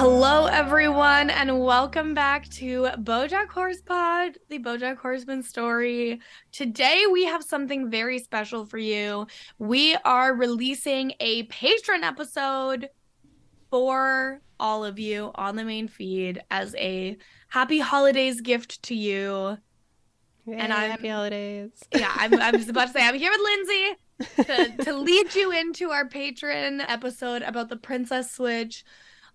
Hello, everyone, and welcome back to Bojack Horse Pod, the Bojack Horseman story. Today, we have something very special for you. We are releasing a patron episode for all of you on the main feed as a happy holidays gift to you. Yay, And I'm- happy holidays. Yeah, I'm, I was about to say, I'm here with Lindsay to, to lead you into our patron episode about the Princess Switch.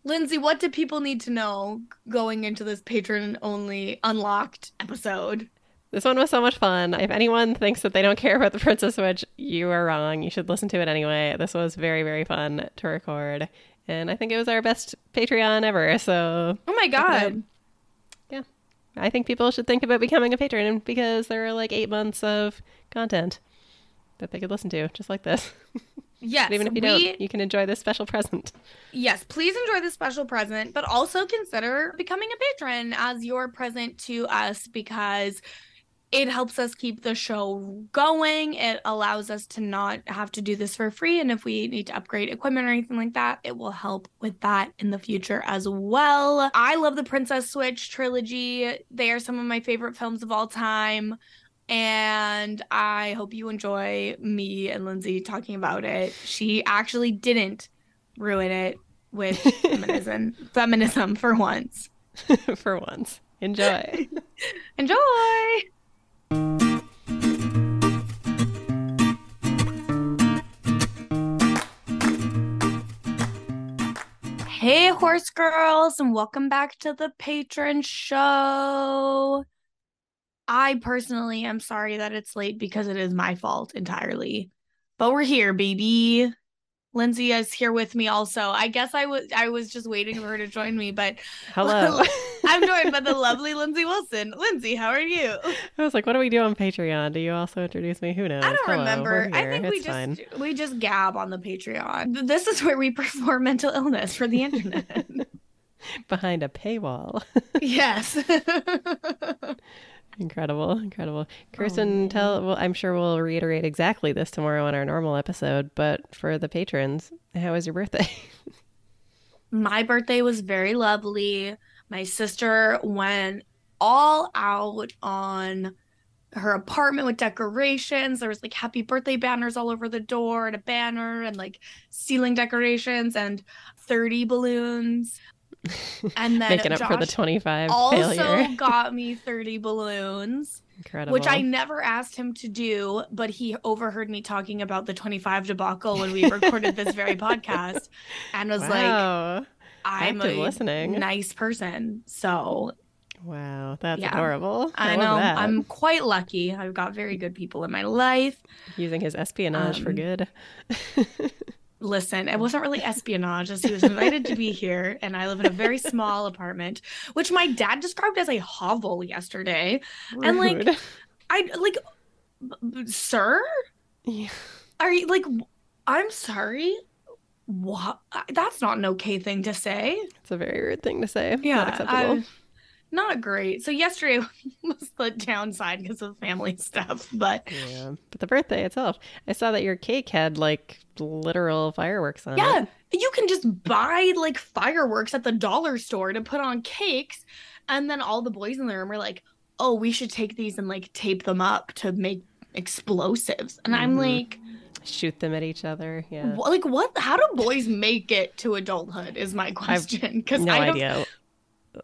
Lindsay, what do people need to know going into this patron only unlocked episode? This one was so much fun. If anyone thinks that they don't care about the Princess Switch, you are wrong. You should listen to it anyway. This was very, very fun to record. And I think it was our best Patreon ever. So Oh my god. Yeah. I think people should think about becoming a patron because there are like eight months of content that they could listen to, just like this. Yes, But even if you we, don't, you can enjoy this special present. yes, please enjoy this special present, but also consider becoming a patron as your present to us because it helps us keep the show going. It allows us to not have to do this for free. And if we need to upgrade equipment or anything like that, it will help with that in the future as well. I love the Princess Switch trilogy. They are some of my favorite films of all time. And I hope you enjoy me and Lindsay talking about it. She actually didn't ruin it with feminism, feminism for once. For once. Enjoy. Enjoy! Hey, horse girls, and welcome back to the patron show. I personally am sorry that it's late because it is my fault entirely. But we're here, baby. Lindsay is here with me also. I guess I was I was just waiting for her to join me, but Hello. I'm joined by the lovely Lindsay Wilson. Lindsay, how are you? I was like, what do we do on Patreon? Do you also introduce me? Who knows? I don't Hello, remember. I think we It's just fine. we just gab on the Patreon. This is where we perform mental illness for the internet. behind a paywall. yes. Incredible, incredible. Oh, Kirsten, man. tell. Well, I'm sure we'll reiterate exactly this tomorrow on our normal episode, but for the patrons, how was your birthday? My birthday was very lovely. My sister went all out on her apartment with decorations. There was like happy birthday banners all over the door and a banner and like ceiling decorations and 30 balloons. And then Making up for the Josh 25 also failure. got me 30 balloons, Incredible. which I never asked him to do, but he overheard me talking about the 25 debacle when we recorded this very podcast and was like. I'm Active a listening. nice person. So Wow, that's Yeah. adorable. I, love know that. I'm quite lucky. I've got very good people in my life. using his espionage for Um, good. Listen, it wasn't really espionage as he was invited to be here, and I live in a very small apartment, which my dad described as a hovel yesterday. and, like, I like, sir, Yeah. are you like? I'm sorry. What? That's not an okay thing to say. it's a very rude thing to say. Yeah, Not acceptable. I- not great. So yesterday was the downside because of family stuff, but Yeah, but the birthday itself, I saw that your cake had like literal fireworks on yeah, it. Yeah, you can just buy like fireworks at the dollar store to put on cakes, and then all the boys in the room were like, "Oh, we should take these and like tape them up to make explosives." And I'm Mhm. like, Shoot them at each other. Yeah, "Like what? How do boys make it to adulthood?" Is my question because no I don't, idea.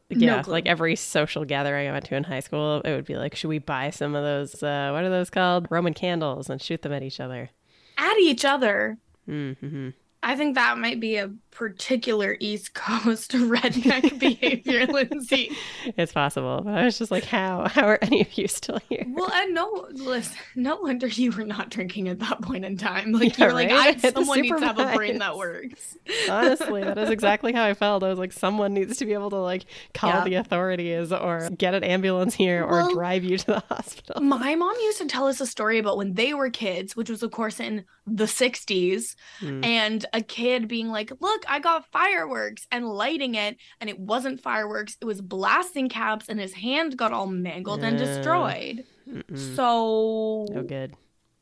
No Yeah, clue. like every social gathering I went to in high school, it would be like, should we buy some of those? Uh, what are those called? Roman candles and shoot them at each other. at each other. Mm-hmm. I think that might be a particular East Coast redneck behavior, Lindsay. It's possible, but I was just like, how? How are any of you still here? Well, and no, listen, no wonder you were not drinking at that point in time. Like Yeah, you're like, right? I I, someone needs to have a brain that works. Honestly, that is exactly how I felt. I was like, someone needs to be able to like call Yeah. the authorities or get an ambulance here or Well- drive you to the hospital. My mom used to tell us a story about when they were kids, which was of course in the 60s, Mm. and a kid being like, "Look, I got fireworks," and lighting it, and it wasn't fireworks; it was blasting caps, and his hand got all mangled and destroyed. Mm-mm. So No good.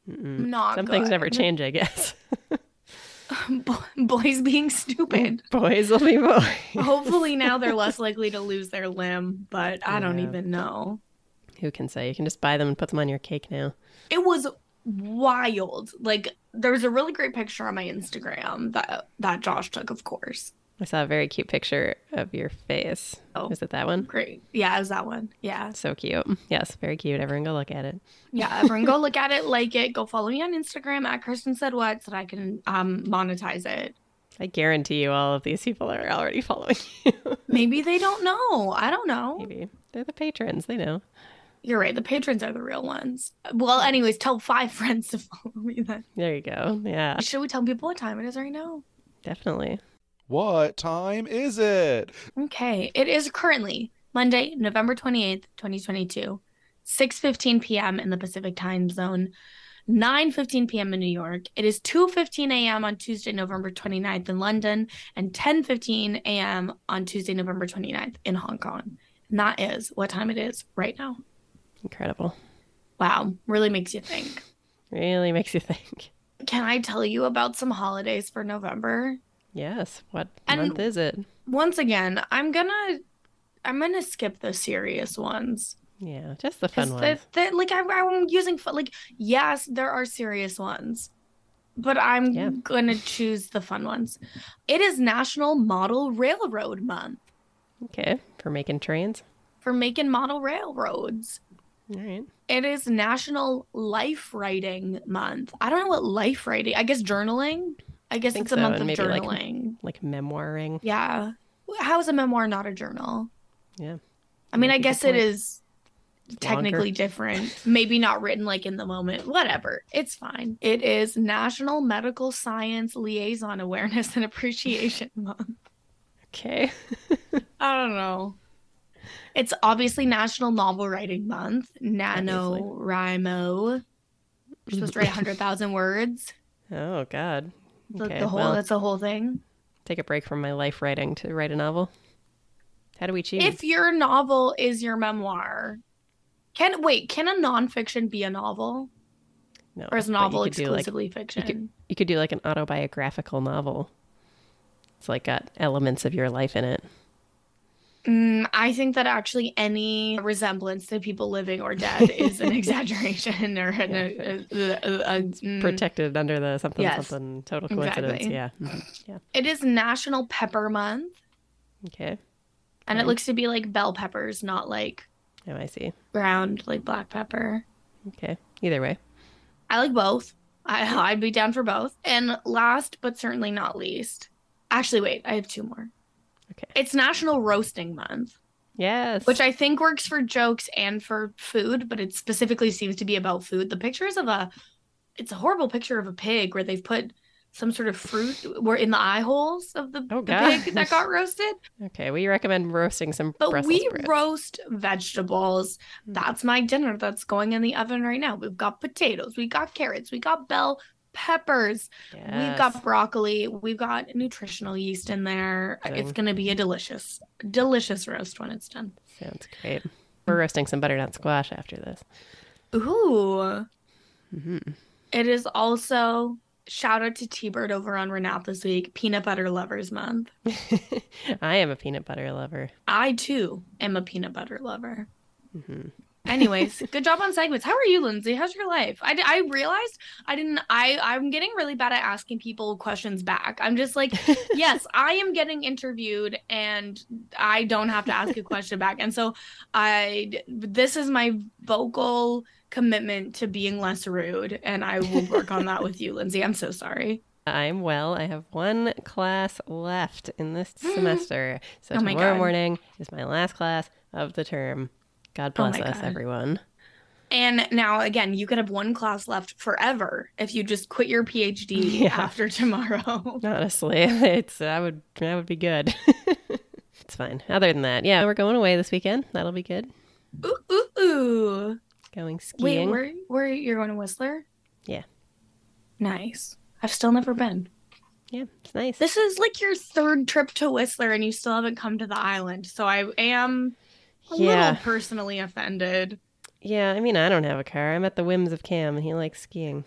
Mm-mm. not Some things never change, I guess. Boys being stupid. Boys will be boys. Hopefully now they're less likely to lose their limb, but I don't even know. Who can say? You can just buy them and put them on your cake now. It was wild. Like there's a really great picture on my Instagram that that Josh took, of course. I saw a very cute picture of your face. Oh. Is it that one? Great. Yeah, it was that one. Yeah. So cute. Yes, very cute. Everyone go look at it. Yeah. Everyone go look at it, like it, go follow me on Instagram at Kristen said what so that I can um monetize it. I guarantee you all of these people are already following you. Maybe they don't know. I don't know. Maybe. They're the patrons. They know. You're right. The patrons are the real ones. Well, anyways, tell five friends to follow me then. There you go. Yeah, Should we tell people what time it is right now? definitely. What time is it? Okay. It is currently Monday, November 28th, 2022, 6:15 p.m. in the Pacific Time Zone, 9:15 p.m. in New York. It is 2:15 a.m. on Tuesday, November 29th in London, and 10:15 a.m. on Tuesday, November 29th in Hong Kong. And that is what time it is right now. Incredible. Wow, really makes you think. Really makes you think. Can I tell you about some holidays for November? Yes. What And- month is it? Once again, I'm gonna I'm gonna skip the serious ones. Yeah, just the fun ones. that, that, like I, I'm using like yes, there are serious ones, but I'm Yeah. gonna choose the fun ones. It is National Model Railroad Month Okay, for making trains. for making model railroads. All right. It is National Life Writing Month. I don't know what life writing. I guess journaling. I guess think it's a month of maybe, like, journaling. Like memoiring. yeah. How is a memoir not a journal? Yeah. I mean, I guess it is technically longer. different. Maybe not written like in the moment. Whatever. It's fine. It is National Medical Science Liaison Awareness and Appreciation Month. Okay. I don't know. It's obviously National Novel Writing Month. NaNoWriMo. You're supposed to write 100,000 words. Oh God. The, Okay. the whole, well, that's the whole thing. take a break from my life writing to write a novel. How do we choose? If your novel is your memoir, can wait, can a nonfiction be a novel? no, Or is you novel could do, like- exclusively fiction? You could do like an autobiographical novel. It's like got elements of your life in it. Mm, I think that actually any resemblance to people living or dead is an exaggeration or an, a, a, a- a- mm. Protected under the something Yes. something total coincidence. Exactly. Yeah. Mhm. Yeah. It is National Pepper Month, Okay. and Okay. it looks to be like bell peppers, not like Oh, I see. ground like black pepper. Okay. Either way. I like both. I, I'd be down for both. And last but certainly not least, actually, wait, I have two more. Okay. It's National Roasting Month. Yes. which I think works for jokes and for food, but it specifically seems to be about food. The pictures of a it's a horrible picture of a pig where they've put some sort of fruit were in the eye holes of the, Oh, the pig that got roasted. Okay. We recommend roasting some But Brussels we sprouts. roast vegetables. Hmm. That's my dinner that's going in the oven right now. We've got potatoes, we got carrots, we got bell peppers, we've got broccoli, we've got nutritional yeast in there. It's gonna be a delicious, delicious roast when it's done. Sounds great. We're roasting some butternut squash after this. Ooh. hmm It is also shout out to T Bird over on Renat this week, Peanut Butter Lovers Month. I am a peanut butter lover. I too am a peanut butter lover. hmm Anyways, good job on segments. How are you, Lindsay? How's your life? I, I realized I didn't. I I'm getting really bad at asking people questions back. I'm just like, yes, I am getting interviewed, and I don't have to ask a question back. And so, I this is my vocal commitment to being less rude, and I will work on that with you, Lindsay. I'm so sorry. I'm well. I have one class left in this semester. So Oh tomorrow God. morning is my last class of the term. God Oh bless my us, God. everyone. And now again, you could have one class left forever if you just quit your PhD Yeah. after tomorrow. Honestly, it's that would that would be good. it's fine. Other than that, yeah, we're going away this weekend. That'll be good. ooh, ooh, ooh. Going Wait, skiing. where where you're going to Whistler? Yeah. Nice. I've still never been. Yeah, it's nice. This is like your third trip to Whistler and you still haven't come to the island. So I am a Yeah. little personally offended. Yeah, I mean, I don't have a car. I'm at the whims of Cam, and he likes skiing.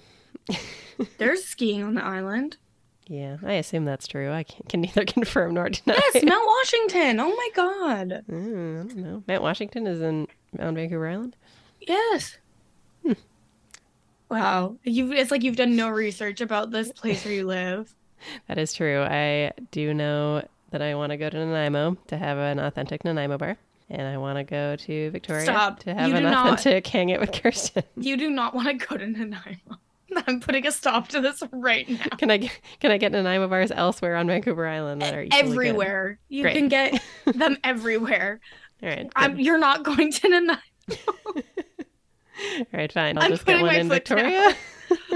There's skiing on the island. Yeah, I assume that's true. I can, can neither confirm nor deny. Yes, Mount Washington. Oh my god. Mm, I don't know. Mount Washington is in on Vancouver Island. Yes. Wow. You it's like you've done no research about this place where you live. That is true. I do know that I want to go to Nanaimo to have an authentic Nanaimo bar, and I want to go to Victoria Stop. to have You an not. authentic hang it with Kirsten. You do not want to go to Nanaimo. I'm putting a stop to this right now. Can I get, can I get Nanaimo bars elsewhere on Vancouver Island that are equally good? everywhere. You Great. can get them everywhere. All right, I'm, you're not going to Nanaimo. all right, fine. I'll I'm just get one in. Victoria.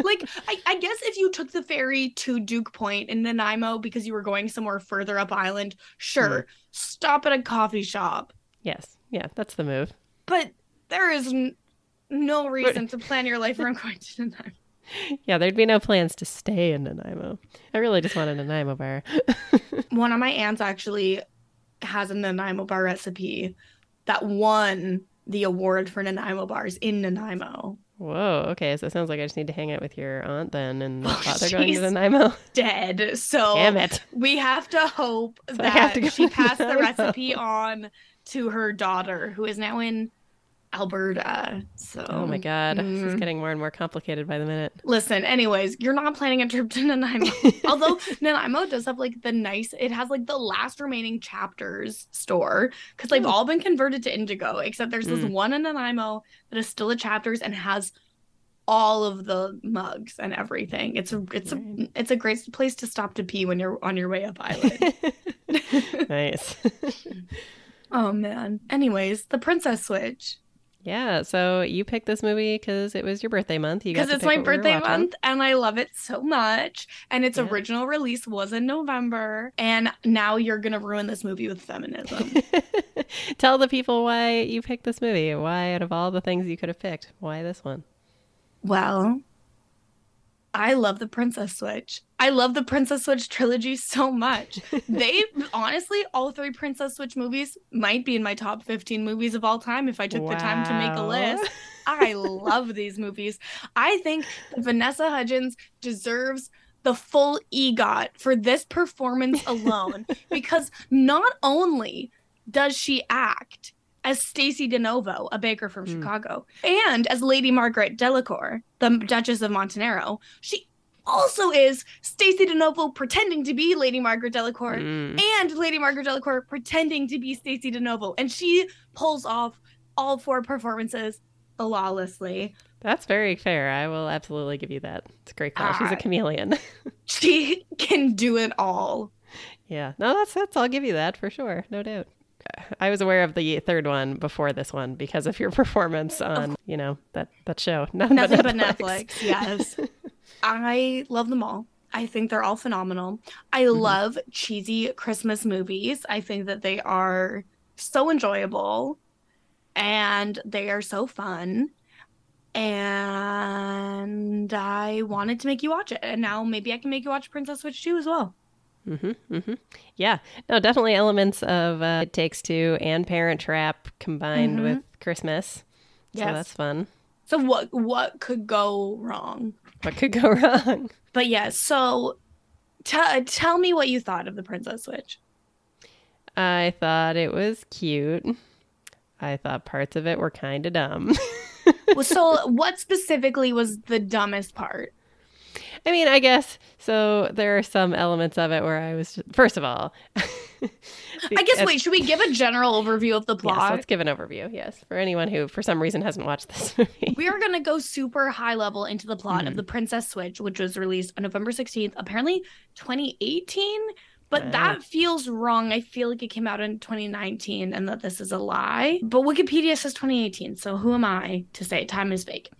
like I, I guess if you took the ferry to Duke Point in Nanaimo because you were going somewhere further up island, sure, Hmm. stop at a coffee shop. Yes, yeah, that's the move. But there is n- no reason to plan your life around going to Nanaimo. Yeah, there'd be no plans to stay in Nanaimo. I really just want a Nanaimo bar. One of my aunts actually has a Nanaimo bar recipe that won the award for Nanaimo bars in Nanaimo. Whoa, okay, so it sounds like I just need to hang out with your aunt then and Oh, not bother going to. Nanaimo. Dead. So Damn it. we have to hope So I have that to she passed the recipe on to her daughter, who is now in Alberta. So Oh my god, this is mm. getting more and more complicated by the minute. Listen, anyways, you're not planning a trip to Nanaimo. Although Nanaimo does have like the nice, it has like the last remaining chapters store because they've Hmm. all been converted to Indigo, except there's this Mm. one in Nanaimo that is still a chapters and has all of the mugs and everything. It's a it's a it's a great place to stop to pee when you're on your way up island. nice. oh man. Anyways, the Princess Switch yeah, so you picked this movie because it was your birthday month. You because it's my what we birthday month and I love it so much. And its Yeah. original release was in November. And now you're gonna ruin this movie with feminism. Tell the people why you picked this movie. Why, out of all the things you could have picked, why this one? well, I love the Princess Switch. I love the Princess Switch trilogy so much. They honestly, all three Princess Switch movies might be in my top 15 movies of all time if I took the time to make a list. I love these movies. I think Vanessa Hudgens deserves the full EGOT for this performance alone because not only does she act as Stacy DeNovo, a baker from Hmm. Chicago, and as Lady Margaret Delacour, the Duchess of Montenaro, she also is Stacy DeNovo pretending to be Lady Margaret Delacour Mm. and Lady Margaret Delacour pretending to be Stacy DeNovo, and she pulls off all four performances flawlessly. That's very fair. I will absolutely give you that. It's a great call. She's a chameleon. She can do it all. yeah. No, that's that's. I'll give you that for sure. No doubt. I was aware of the third one before this one because of your performance on, you know, that that show. Nothing, Nothing but Netflix. Yes. I love them all. I think they're all phenomenal. I Mhm. love cheesy Christmas movies. I think that they are so enjoyable and they are so fun. And I wanted to make you watch it. And now maybe I can make you watch Princess Switch 2 as well. Hmm hmm Yeah. No, definitely elements of uh, It Takes Two and Parent Trap combined Mhm. with Christmas. So that's fun. So what what could go wrong? What could go wrong? But yes, so t- tell me what you thought of the Princess Switch. I thought it was cute. I thought parts of it were kind of dumb. Well, so what specifically was the dumbest part? I mean, I guess so. There are some elements of it where I was, just, first of all, I guess wait, should we give a general overview of the Yes, plot? let's give an overview. Yes, for anyone who, for some reason, hasn't watched this movie. we are going to go super high level into the plot of Mhm. The Princess Switch, which was released on November 16th, apparently 2018, but Wow. that feels wrong. I feel like it came out in 2019 and that this is a lie. But Wikipedia says 2018, so who am I to say time is fake?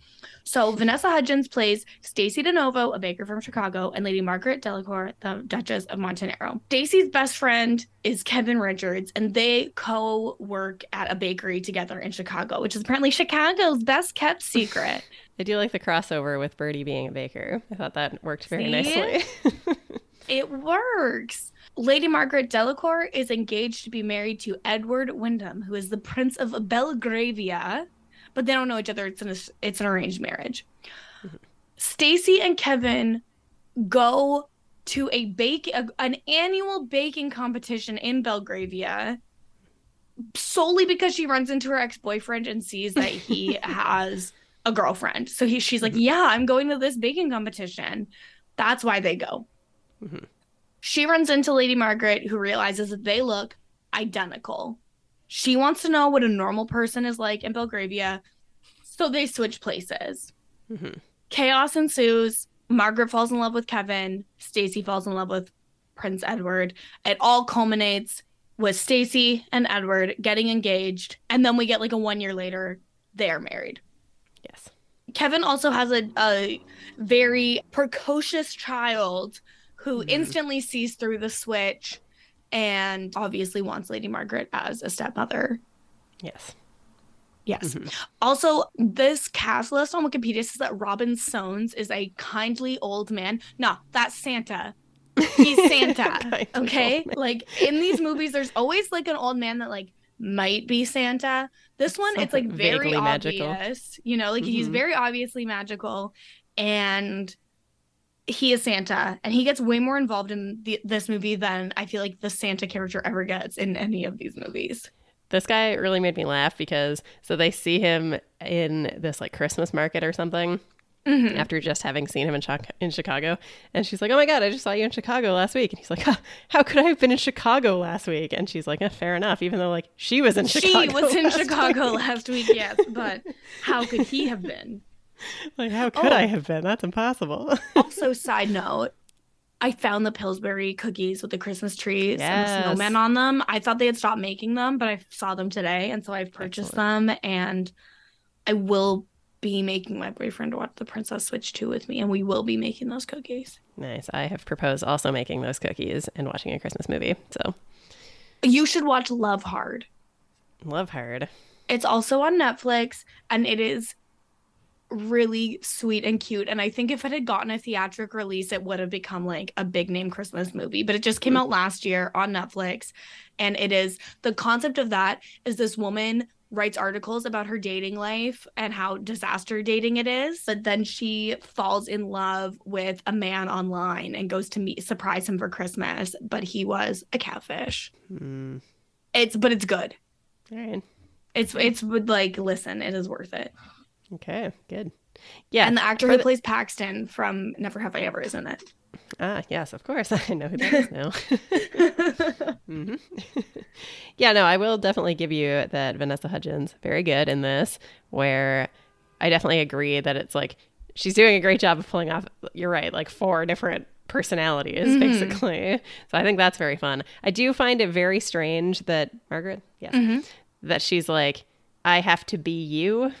So Vanessa Hudgens plays Stacy DeNovo, a baker from Chicago, and Lady Margaret Delacour, the Duchess of Montenaro. Stacy's best friend is Kevin Richards, and they co-work at a bakery together in Chicago, which is apparently Chicago's best kept secret. I do like the crossover with Birdie being a baker. I thought that worked very See? nicely. it works. Lady Margaret Delacour is engaged to be married to Edward Wyndham, who is the Prince of Belgravia, but they don't know each other. It's an it's an arranged marriage. Stacy and Kevin go to a bake a, an annual baking competition in Belgravia solely because she runs into her ex-boyfriend and sees that he has a girlfriend. So he she's like, "Yeah, I'm going to this baking competition." That's why they go. Mhm. She runs into Lady Margaret who realizes that they look identical. She wants to know what a normal person is like in Belgravia. So they switch places. Mhm. Chaos ensues. Margaret falls in love with Kevin. Stacy falls in love with Prince Edward. It all culminates with Stacy and Edward getting engaged, and then we get like a one year later, they are married. Yes. Kevin also has a, a very precocious child who Mhm. instantly sees through the switch and obviously wants Lady Margaret as a stepmother. Yes. Yes. Mhm. Also, this cast list on Wikipedia says that Robin Soans is a kindly old man. No, that's Santa. He's Santa. Okay? Like in these movies, there's always like an old man that like might be Santa. This one, it's like very vaguely magical. obvious. You know, like he's Mhm. very obviously magical, and he is Santa, and he gets way more involved in the, this movie than I feel like the Santa character ever gets in any of these movies. This guy really made me laugh because so they see him in this like Christmas market or something Mhm. after just having seen him in, Chi- in Chicago. And she's like, Oh my God, I just saw you in Chicago last week. And he's like, "Huh, How could I have been in Chicago last week? And she's like, "Eh, Fair enough, even though like she was in Chicago. She was in Chicago week." last week, yes, but how could he have been? Like, how could Oh. I have been? That's impossible. Also, side note, I found the Pillsbury cookies with the Christmas trees Yes. and the snowman on them. I thought they had stopped making them, but I saw them today, and so I've purchased them, and I will be making my boyfriend watch The Princess Switch 2 with me, and we will be making those cookies. nice. I have proposed also making those cookies and watching a Christmas movie. So You should watch Love Hard. love hard. It's also on Netflix, and it is really sweet and cute. And I think if it had gotten a theatric release, it would have become like a big name Christmas movie. But it just came out last year on Netflix. And it is the concept of that is this woman writes articles about her dating life and how disaster dating it is. But then she falls in love with a man online and goes to meet surprise him for Christmas. But he was a catfish. Mm. It's but it's good. All right. It's it's like listen, it is worth it. Okay. Good. Yeah. and the actor who the- plays Paxton from Never Have I Ever is in it. Ah, yes, of course. I know who that is now. hmm yeah, no, I will definitely give you that Vanessa Hudgens very good in this, where I definitely agree that it's like she's doing a great job of pulling off. You're right, like four different personalities Mhm. basically. So I think that's very fun. I do find it very strange that Margaret, yes, Mhm. that she's like, I have to be you.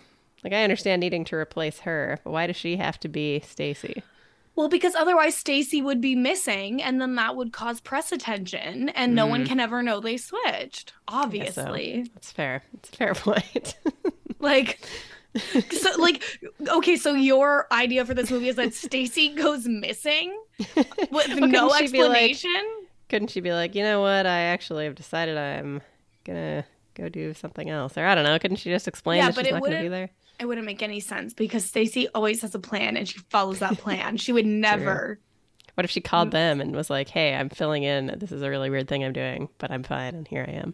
Like I understand needing to replace her, but why does she have to be Stacy? Well, because otherwise Stacy would be missing, and then that would cause press attention, and no one mm-hmm. can ever know they switched. guess so. Obviously, That's fair. It's a fair point. like, so like, okay, so your idea for this movie is that Stacy goes missing with Well, no couldn't she be like- explanation. Couldn't she be like, you know what? I actually have decided I'm gonna go do something else, or I don't know. Couldn't she just explain Yeah, that but she's it not gonna be there? It wouldn't make any sense because Stacy always has a plan and she follows that plan. she would never. What if she Mm. called them and was like, "Hey, I'm filling in. This is a really weird thing I'm doing, but I'm fine, and here I am."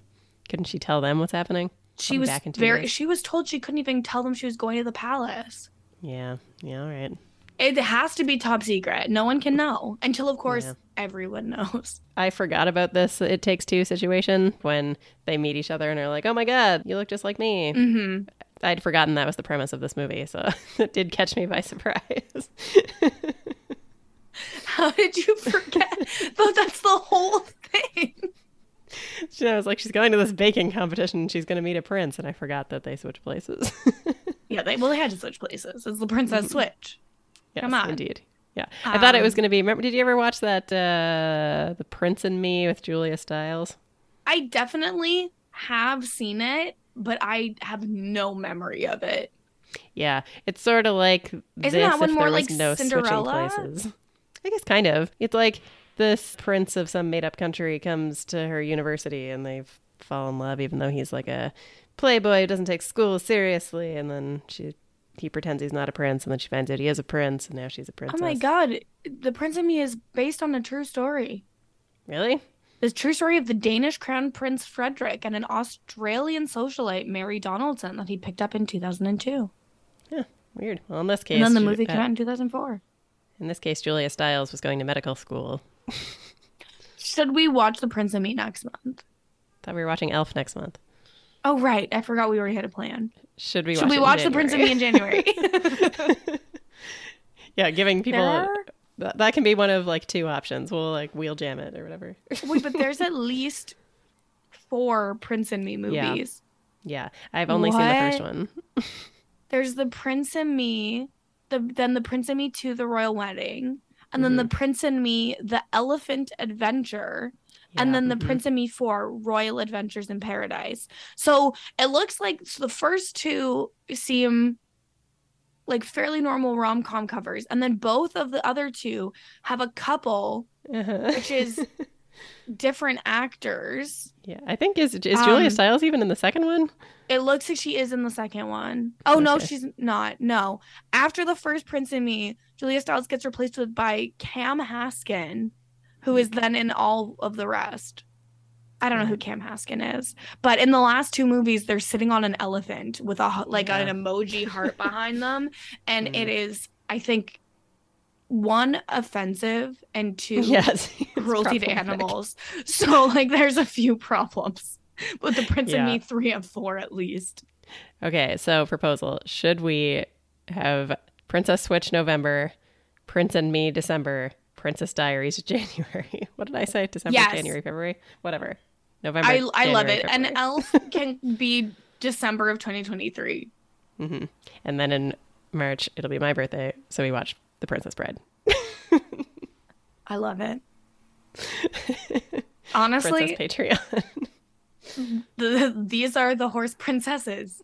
Couldn't she tell them what's happening? She was back in two very. days. She was told she couldn't even tell them she was going to the palace. Yeah. Yeah. All right. It has to be top secret. No one can know until, of course, Yeah. everyone knows. I forgot about this It Takes Two situation when they meet each other and are like, "Oh my god, you look just like me." hmm I'd forgotten that was the premise of this movie, so it did catch me by surprise. How did you forget? but that's the whole thing. She I was like, she's going to this baking competition and she's going to meet a prince, and I forgot that they switch places. Yeah, they well they had to switch places. It's the Princess Switch. yes, Come on. indeed. Yeah, I thought it was Um, going to be. Remember, did you ever watch that uh, The Prince and Me with Julia Stiles? I definitely have seen it, but I have no memory of it. Yeah, it's sort of like this that one if more there was like no Cinderella? switching places. I guess kind of. It's like this prince of some made-up country comes to her university and they fall in love, even though he's like a playboy who doesn't take school seriously, and then she he pretends he's not a prince, and then she finds out he is a prince, and now she's a princess. Oh my god, The Prince and Me is based on a true story. Really? The true story of the Danish crown prince Frederik and an Australian socialite Mary Donaldson that he picked up in 2002. Yeah, Weird. Well, in this case, And then the movie uh, came out in 2004. in this case, Julia Stiles was going to medical school. Should we watch The Prince and Me next month? Thought we were watching Elf next month. Oh right, I forgot we already had a plan. Should we? Should watch we watch The Prince and Me in January? yeah, giving people are- that, that can be one of like two options. We'll like wheel jam it or whatever. Wait, but there's at least four Prince and Me movies. yeah, I've only seen the first one. There's the Prince and Me, the then the Prince and Me to the Royal Wedding, and then the Prince and Me, the Elephant Adventure, and then the mhm. Prince and Me for Royal Adventures in Paradise. So it looks like the first two seem like fairly normal rom com covers, and then both of the other two have a couple Uh-huh. which is different actors. yeah, I think is is Julia Um, Stiles even in the second one? It looks like she is in the second one. Oh no, she's not. No. After the first Prince and Me, Julia Stiles gets replaced with by Kam Heskin, who is then in all of the rest. I don't know who Kam Heskin is, but in the last two movies, they're sitting on an elephant with a like an emoji heart behind them, and Mhm. it is, I think, one offensive and two Yes, cruelty to animals. So like, there's a few problems with the Prince and Me three and four at least. Okay, so proposal: Should we have Princess Switch November, Prince and Me December, Princess Diaries January? What did I say? December, Yes. January, February, whatever. November. I I love it. And February. Elf can be December of 2023. Mhm. And then in March it'll be my birthday, so we watch The Princess Bride. I love it. Honestly, Princess Patreon. the, these are the horse princesses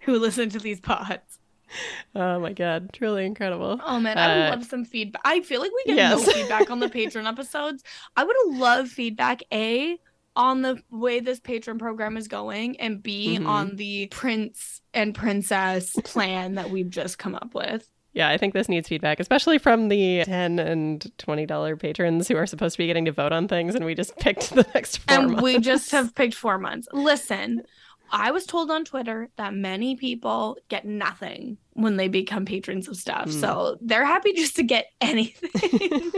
who listen to these pods. oh my god, truly incredible. Oh man, I would Uh, love some feedback. I feel like we get yes. no feedback on the patron episodes. I would love feedback a on the way this patron program is going, and B Mhm. on the prince and princess plan that we've just come up with. Yeah, I think this needs feedback, especially from the ten and twenty dollar patrons who are supposed to be getting to vote on things, and we just picked the next four and we just have picked four months. Listen, I was told on Twitter that many people get nothing when they become patrons of stuff. Hmm. So they're happy just to get anything.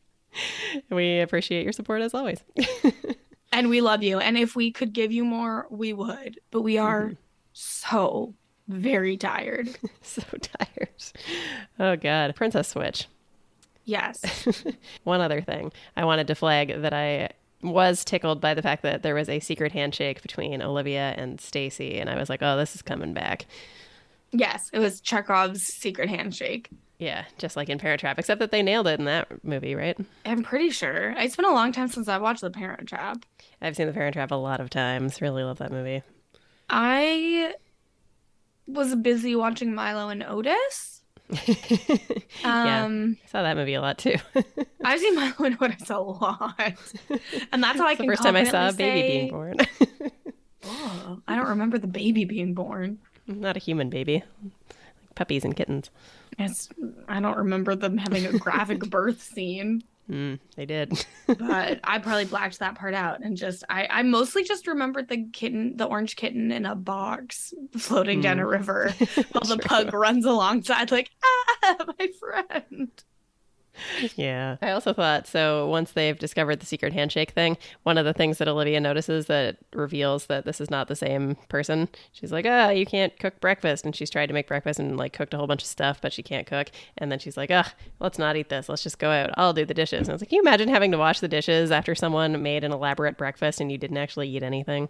we appreciate your support as always. and we love you. And if we could give you more, we would. But we are Mm-hmm. so very tired. so tired. Oh god, Princess Switch. Yes. One other thing I wanted to flag that I was tickled by the fact that there was a secret handshake between Olivia and Stacy, and I was like, oh, this is coming back. Yes. It was Chekhov's secret handshake. Yeah, just like in Parent Trap, except that they nailed it in that movie, right? I'm pretty sure. It's been a long time since I watched The Parent Trap. I've seen The Parent Trap a lot of times. Really love that movie. I was busy watching Milo and Otis. yeah, Um, I saw that movie a lot too. I've seen Milo and Otis a lot, and that's how I the can. first time I saw a baby say- being born. Oh, I don't remember the baby being born. Not a human baby, like puppies and kittens. It's I don't remember them having a graphic birth scene, Mm, they did. but I probably blacked that part out and just I I mostly just remembered the kitten, the orange kitten in a box floating down a river while the pug runs alongside like ah my friend. Yeah. I also thought so once they've discovered the secret handshake thing, one of the things that Olivia notices that reveals that this is not the same person. She's like, "Ah, you can't cook breakfast." And she's tried to make breakfast and like cooked a whole bunch of stuff, but she can't cook. And then she's like, "Ah, let's not eat this. Let's just go out. I'll do the dishes." And I was like, "Can you imagine having to wash the dishes after someone made an elaborate breakfast and you didn't actually eat anything?"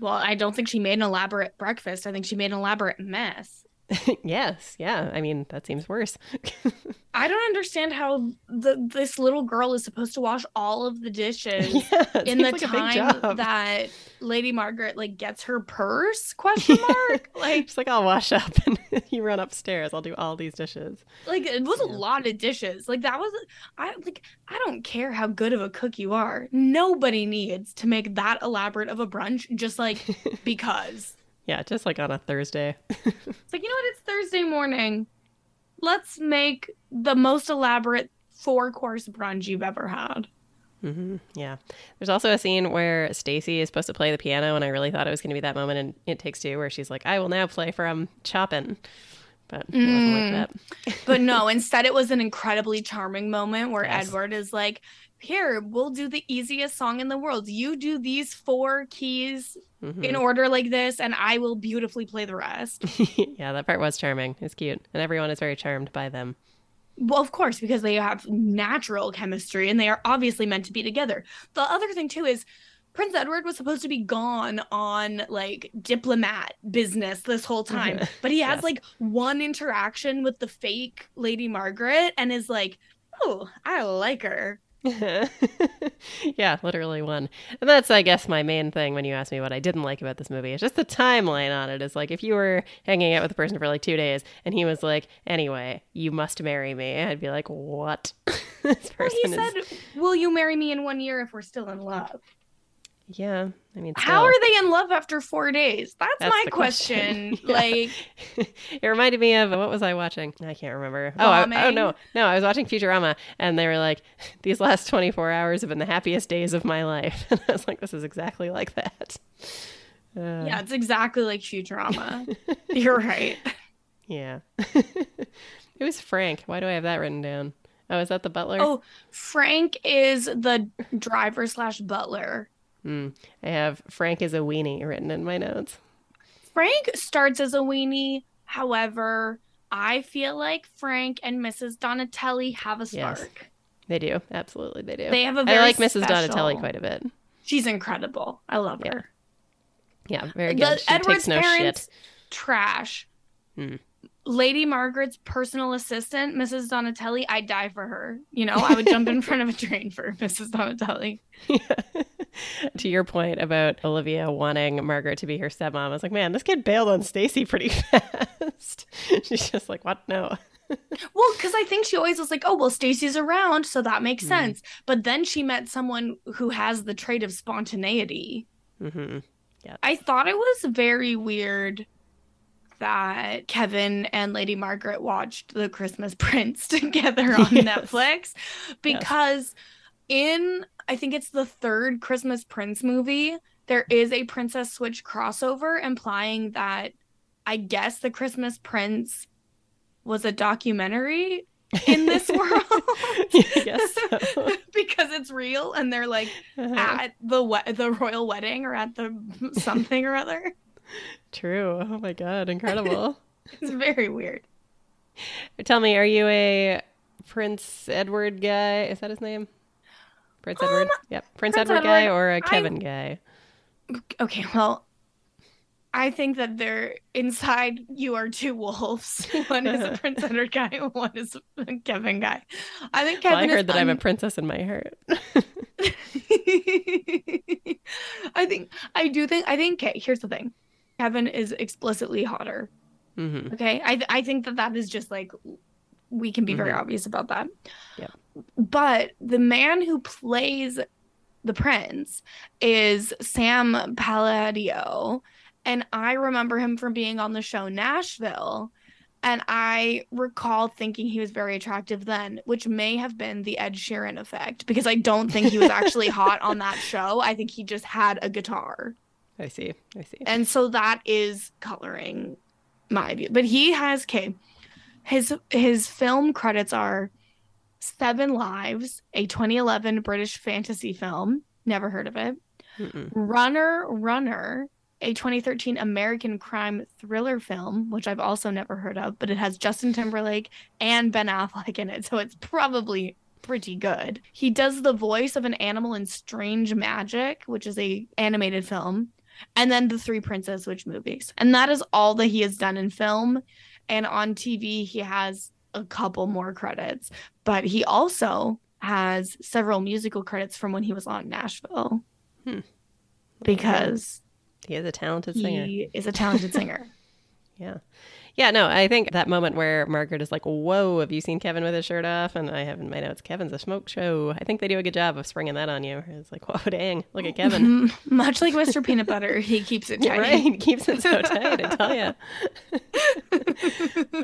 Well, I don't think she made an elaborate breakfast. I think she made an elaborate mess. yes. Yeah. I mean, that seems worse. I don't understand how the this little girl is supposed to wash all of the dishes yeah, in the like time that Lady Margaret like gets her purse? Question mark. like, She's like, I'll wash up and you run upstairs. I'll do all these dishes. like it was a lot of dishes. Like that was I like I don't care how good of a cook you are. Nobody needs to make that elaborate of a brunch just like because. Yeah, just like on a Thursday. It's like, you know what? It's Thursday morning. Let's make the most elaborate four course brunch you've ever had. hmm Yeah. There's also a scene where Stacy is supposed to play the piano, and I really thought it was going to be that moment in It Takes Two where she's like, I will now play from Chopin. But wasn't like that. But no, instead, it was an incredibly charming moment where Yes. Edward is like, Here, we'll do the easiest song in the world. You do these four keys Mhm. in order like this, and I will beautifully play the rest. yeah, that part was charming. It's cute. And everyone is very charmed by them. Well, of course, because they have natural chemistry and they are obviously meant to be together. The other thing, too, is Prince Edward was supposed to be gone on like diplomat business this whole time, but he has Yes. like one interaction with the fake Lady Margaret and is like, oh, I like her. yeah, literally one. And that's, I guess, my main thing when you ask me what I didn't like about this movie. It's just the timeline on it. Is like if you were hanging out with a person for like two days and he was like, anyway, you must marry me, I'd be like, what? this Well, he is. said, Will you marry me in one year if we're still in love? Yeah, I mean, How are they in love after four days? That's, That's my question. question. Like, it reminded me of what was I watching? I can't remember. Oh, I, oh Bombing? no, no, I was watching Futurama, and they were like, "These last twenty four hours have been the happiest days of my life." And I was like, "This is exactly like that." Uh, yeah, it's exactly like Futurama. You're right. yeah. it was Frank. Why do I have that written down? Oh, is that the butler? Oh, Frank is the driver slash butler. Hmm. I have Frank is a weenie written in my notes. Frank starts as a weenie. However, I feel like Frank and Mrs. Donatelli have a Yes. spark. They do, absolutely, they do. They have a I very like Mrs. Donatelli quite a bit. She's incredible. I love Yeah. her. Yeah, very The- good. She Edward's takes no parents, shit. trash. Hmm. Lady Margaret's personal assistant, Mrs. Donatelli, I'd die for her. You know, I would jump in front of a train for Mrs. Donatelli. to your point about Olivia wanting Margaret to be her stepmom, I was like, man, this kid bailed on Stacy pretty fast. She's just like, what? No. Well, because I think she always was like, oh, well, Stacy's around, so that makes Mhm. sense. But then she met someone who has the trait of spontaneity. hmm I thought it was very weird that Kevin and Lady Margaret watched The Christmas Prince together on Yes. Netflix because in I think it's the third Christmas Prince movie, there is a Princess Switch crossover implying that I guess The Christmas Prince was a documentary in this world guess so. because it's real and they're like Uh-huh. at the we- the royal wedding or at the something or other. True. Oh my God. Incredible. It's very weird. Tell me, are you a Prince Edward guy? Is that his name? Prince Um, Edward? Yep. Prince, Prince Edward, guy or a I- Kevin guy? Okay, well, I think that they're inside you are two wolves. One is a Prince Edward guy, one is a Kevin guy. I think Well, Kevin I heard that I'm a princess in my heart. I think I do think I think okay, here's the thing. Kevin is explicitly hotter. hmm Okay, I I think that that is just like we can be very Mhm. obvious about that. Yep. But the man who plays the prince is Sam Palladio, and I remember him from being on the show Nashville. And I recall thinking he was very attractive then, which may have been the Ed Sheeran effect because I don't think he was actually hot on that show. I think he just had a guitar. I see. I see. And so that is coloring my view. But he has okay. His his film credits are Seven Lives, a 2011 British fantasy film. Never heard of it. Mm-mm. Runner Runner, a 2013 American crime thriller film, which I've also never heard of, but it has Justin Timberlake and Ben Affleck in it, so it's probably pretty good. He does the voice of an animal in Strange Magic, which is a animated film, and then the Three Princess Switch movies. And that is all that he has done in film. And on TV, he has a couple more credits, but he also has several musical credits from when he was on Nashville Hmm. because He is a talented singer. he is a talented singer. Yeah. Yeah, no, I think that moment where Margaret is like, Whoa, have you seen Kevin with his shirt off? And I have in my notes, Kevin's a smoke show. I think they do a good job of springing that on you. It's like, Whoa, dang, look at Kevin. Much like Mr. Peanut Butter, he keeps it tight. right. He keeps it so tight, I tell you.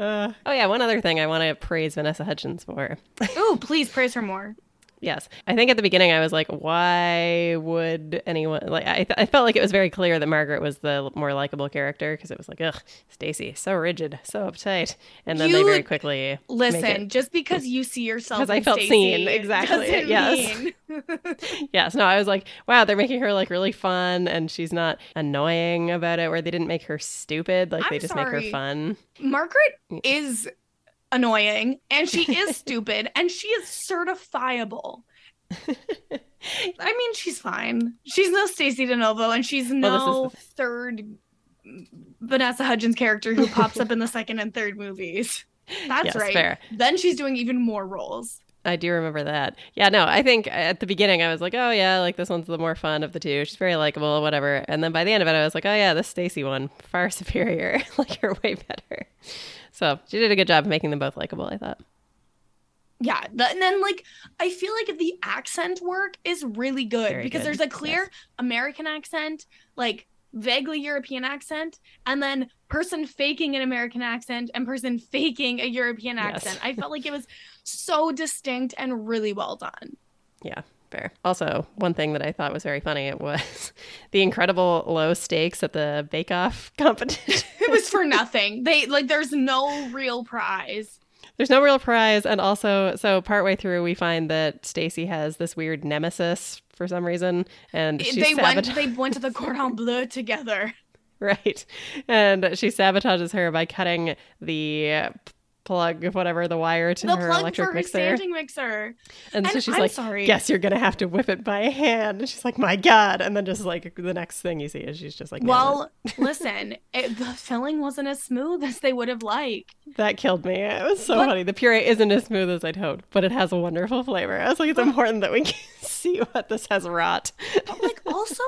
Uh, oh, yeah, one other thing I want to praise Vanessa Hudgens for. oh, please praise her more. Yes. I think at the beginning I was like, why would anyone like I, th- I felt like it was very clear that Margaret was the more likable character because it was like, ugh, Stacy, so rigid, so uptight. And then they very quickly Listen, it- just because you see yourself Because I felt Stacey seen, exactly, yes. Yes, no, I was like, wow, they're making her like really fun and she's not annoying about it where they didn't make her stupid, like they I'm just make her fun. Margaret is annoying and she is stupid and she is certifiable. I mean, she's fine. She's no Stacey DeNovo and she's Well, no the- third Vanessa Hudgens character who pops up in the second and third movies. That's yes, right. fair. Then she's doing even more roles. I do remember that. Yeah, no, I think at the beginning I was like, oh yeah, like this one's the more fun of the two. She's very likable, whatever. And then by the end of it, I was like, oh yeah, this Stacy one far superior. like her way better. So she did a good job of making them both likable. I thought. Yeah, the, and then like I feel like the accent work is really good Very because good, there's a clear yes. American accent, like vaguely European accent, and then person faking an American accent and person faking a European Yes. accent. I felt like it was so distinct and really well done. Yeah, fair. Also, one thing that I thought was very funny it was the incredible low stakes at the Bake Off competition. It was for nothing. They like there's no real prize. There's no real prize, and also, so partway through, we find that Stacy has this weird nemesis for some reason, and she they went they went to the Cordon Bleu together. Right. And she sabotages her by cutting the plug of whatever the wire to The her plug electric for her mixer. sanding mixer. And, so she's I'm like, sorry. Guess you're gonna have to whip it by hand. And she's like, My God. And then just like the next thing you see is she's just like, Well, listen, it, the filling wasn't as smooth as they would have liked. that killed me. It was so But- funny. The puree isn't as smooth as I'd hoped, but it has a wonderful flavor. I was like, it's important that we can see what this has wrought. But like also,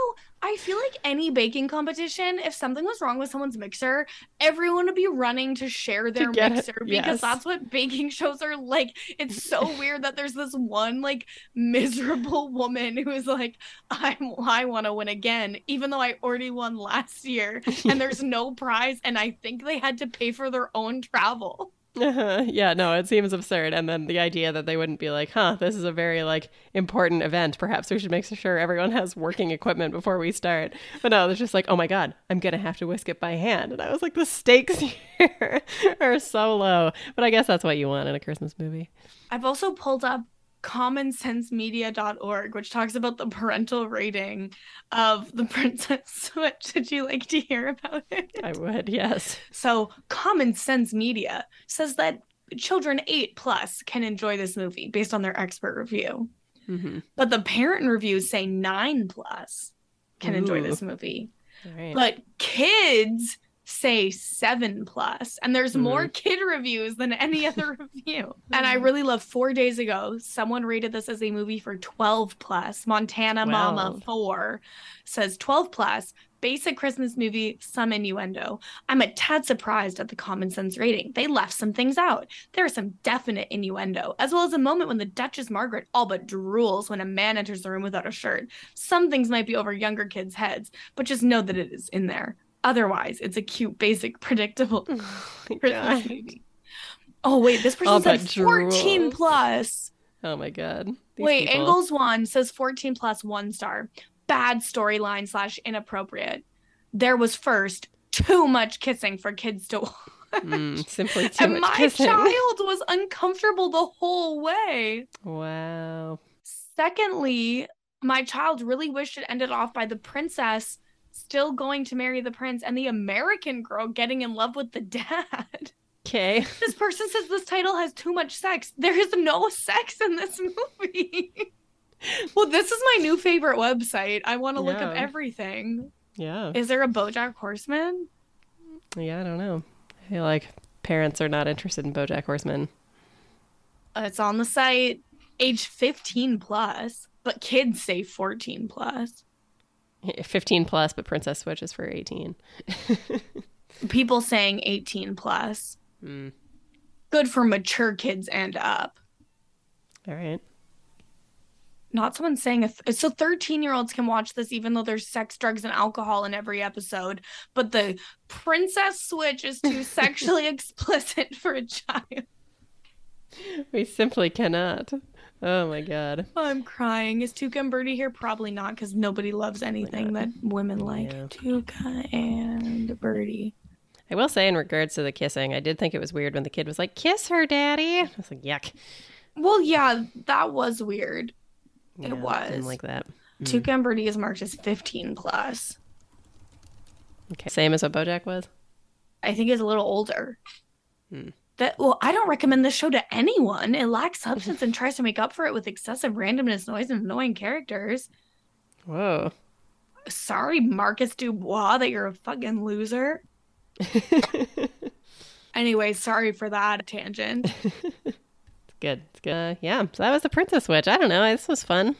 I feel like any baking competition, if something was wrong with someone's mixer, everyone would be running to share their it, mixer because yes. that's what baking shows are like. It's so weird that there's this one like miserable woman who is like, I I want to win again, even though I already won last year, and there's no prize, and I think they had to pay for their own travel. Uh-huh. Yeah, no, it seems absurd. And then the idea that they wouldn't be like, huh, this is a very like important event. Perhaps we should make sure everyone has working equipment before we start. But no, it's just like, oh my god, I'm gonna have to whisk it by hand. And I was like, the stakes here are so low. But I guess that's what you want in a Christmas movie. I've also pulled up commonsensemedia.org, which talks about the parental rating of the Princess Switch. Did you like to hear about it? I would, yes. So, Common Sense Media says that children 8 plus can enjoy this movie based on their expert review. Mm-hmm. But the parent reviews say 9 plus can enjoy this movie. Right. But kids say 7 plus and there's mm-hmm. more kid reviews than any other review. And I mm-hmm. really love 4 days ago someone rated this as a movie for 12 plus. Montana Mama 4 says 12 plus. Basic Christmas movie, some innuendo. I'm a tad surprised at the common sense rating. They left some things out. There is some definite innuendo, as well as a moment when the Duchess Margaret all but drools when a man enters the room without a shirt. Some things might be over younger kids' heads, but just know that it is in there. Otherwise, it's a cute, basic, predictable Oh Christmas movie. Oh wait, this person said 14 drools. plus. Oh my god. These Wait, people. Angles One says 14 plus one star. Bad storyline slash inappropriate. There was first too much kissing for kids to watch. Mm, simply too much and much my kissing. child was uncomfortable the whole way. Wow. Secondly, my child really wished it ended off by the princess still going to marry the prince and the American girl getting in love with the dad. Okay. This person says this title has too much sex. There is no sex in this movie. well, this is my new favorite website. I want to look up everything. Yeah. Is there a Bojack Horseman? Yeah, I don't know. I feel like parents are not interested in BoJack Horseman. Uh, it's on the site. Age 15 plus, but kids say 14 plus. 15 plus, but Princess Switch is for 18. People saying 18 plus. Mm. Good for mature kids and up. All right. Not someone saying a th- so 13 year olds can watch this even though there's sex, drugs, and alcohol in every episode. But the princess switch is too sexually explicit for a child. We simply cannot. Oh my god. I'm crying. Is Tuca and Bertie here? Probably not, because nobody loves anything that women like. Yeah. Tuca and Bertie. I will say, in regards to the kissing, I did think it was weird when the kid was like, "Kiss her, daddy." I was like, "Yuck." Well, yeah, that was weird. It was. Didn't like that. Tuca and Bertie is marked as 15 plus. Okay. Same as what BoJack was. I think is a little older. Hmm. That well, I don't recommend this show to anyone. It lacks substance and tries to make up for it with excessive randomness, noise, and annoying characters. Whoa. Sorry, Marcus Dubois, that you're a fucking loser. Anyway, sorry for that tangent. It's good. It's good. Uh, yeah. So that was the Princess Switch. I don't know. This was fun.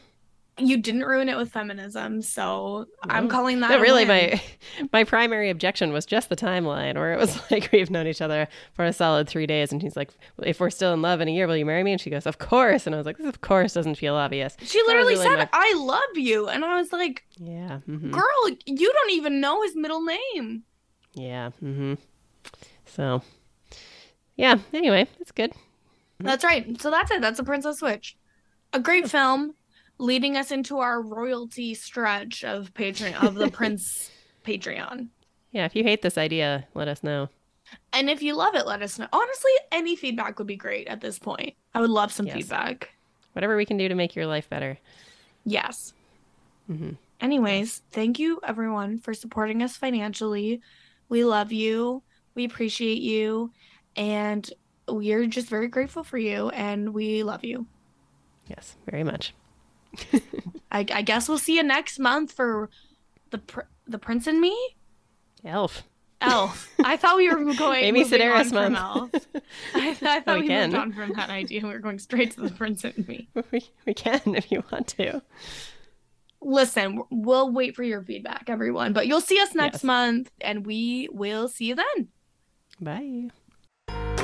You didn't ruin it with feminism, so I'm calling that. No, really, my my primary objection was just the timeline, where it was like we've known each other for a solid three days, and he's like, "If we're still in love in a year, will you marry me?" And she goes, "Of course." And I was like, "This of course doesn't feel obvious." She literally really said, my- "I love you," and I was like, "Yeah, hmm "Girl, you don't even know his middle name." yeah." mm-hmm. So, yeah. Anyway, it's good. That's right. So that's it. That's a Princess Switch. A great film leading us into our royalty stretch of Patreon of the Prince Patreon. Yeah. If you hate this idea, let us know. And if you love it, let us know. Honestly, any feedback would be great at this point. I would love some Yes. feedback. Whatever we can do to make your life better. Yes. Mm-hmm. Anyways, thank you everyone for supporting us financially. We love you. We appreciate you. And we're just very grateful for you and we love you. Yes, very much. I, I guess we'll see you next month for the pr- the Prince and Me. Elf. Elf. I thought we were going Amy Sedaris from month. Elf. I, I thought we we can. moved on from that idea. We were going straight to the Prince and Me. we, we can if you want to. Listen, we'll wait for your feedback, everyone. But you'll see us next Yes. month, and we will see you then. Bye.